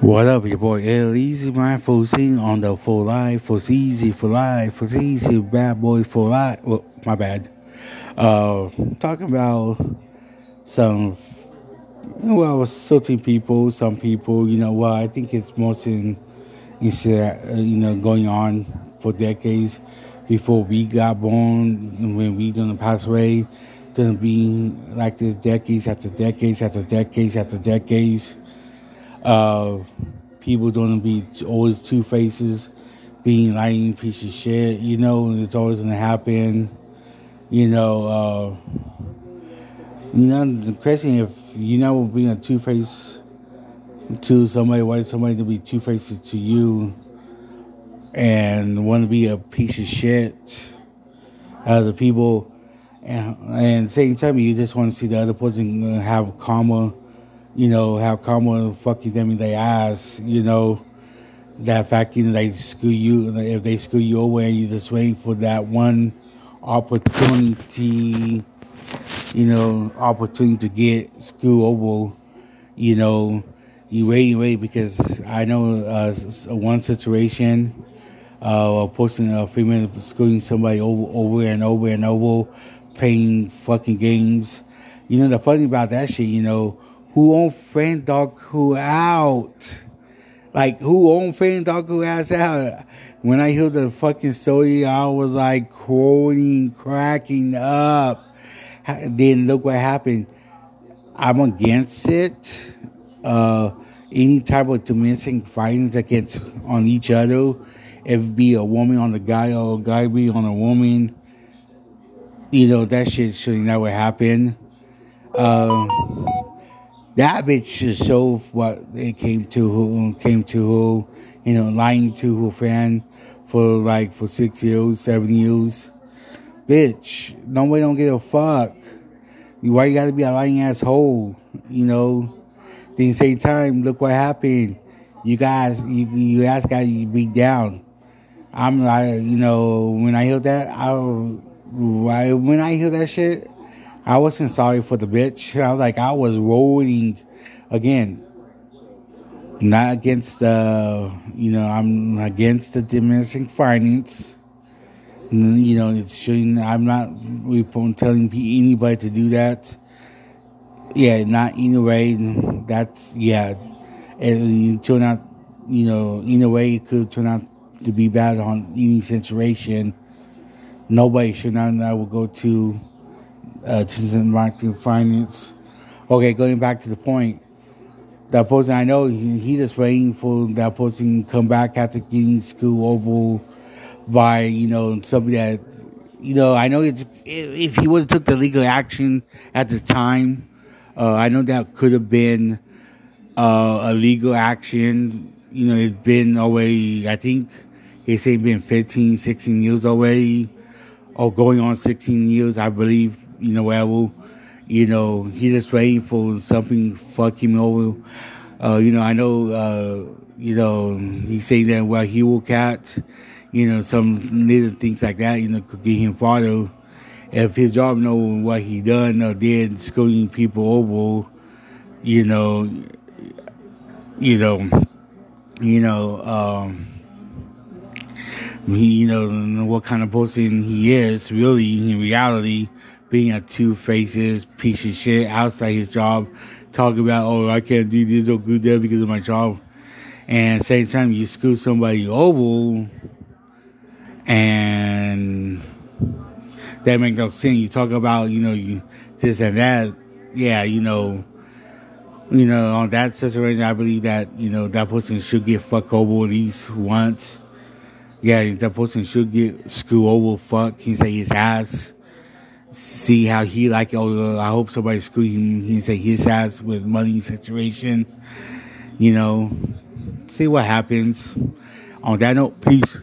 What up, your boy L Easy, full scene on the full life, for easy, for life, for easy, bad boy for life. Well, my bad. Uh, talking about some, well, certain people, some people, you know, well, I think it's mostly, instead, uh, you know, going on for decades before we got born, when we done pass away, gonna be like this decades after decades after decades after decades uh, people gonna be always two faces, being lying piece of shit. You know, it's always gonna happen. You know, uh, you know the question if you know being a two face to somebody, why somebody to be two faces to you, and want to be a piece of shit. Uh, the people, and, and same time, you just want to see the other person have karma you know, have karma fucking them in their ass, you know, that fact, you know, they screw you, if they screw you over and you're just waiting for that one opportunity, you know, opportunity to get screwed over, you know, you wait and wait because I know uh, one situation, uh, a person, a female screwing somebody over, over and over and over, playing fucking games. You know, the funny about that shit, you know, who owned who out. Like, who owned FanDuel ass out? When I heard the fucking story, I was like quoting, cracking up. Then look what happened. I'm against it. Uh, any type of domestic violence against on each other, if be a woman on a guy or a guy be on a woman, you know that shit should never happen. Uh, that bitch is so what it came to who came to who, you know, lying to her fan for like for six years, seven years. Bitch, nobody don't give a fuck. Why you gotta be a lying asshole? You know. Then same time, look what happened. You guys, you you guys got you beat down. I'm like, you know, when I hear that, I, when I hear that shit, I wasn't sorry for the bitch. I was like, I was rolling again. Not against the, you know, I'm against the diminishing finance. You know, it's showing, I'm not telling anybody to do that. Yeah, not in a way. That's, yeah. It turn out, you know, in a way, it could turn out to be bad on any situation. Nobody should not, I will go to uh, to finance. Okay, going back to the point, that person I know he, he just waiting for that person come back after getting school over by you know somebody that you know I know it's if he would have took the legal action at the time, uh, I know that could have been uh, a legal action. You know, it's been already I think it's been 15, 16 years already, or going on 16 years I believe you know, whatever. You know, he just waiting for something fuck him over. Uh, you know, I know, uh, you know, he saying that, well, he will catch, you know, some little things like that, you know, could get him farther. If his job know what he done or did, screwing people over, you know, you know, you know, um, he, you know, what kind of person he is, really, in reality, being a two faces piece of shit outside his job, talking about, oh, I can't do this or do that because of my job. And same time, you screw somebody over, and that makes no sense. You talk about, you know, you this and that. Yeah, you know, you know, on that situation, I believe that you know that person should get fucked over at least once. Yeah, that person should get screwed over, fuck. He say his ass see how he like. Oh, uh, I hope somebody screw him. He say his ass with money situation. You know, see what happens. On that note, peace.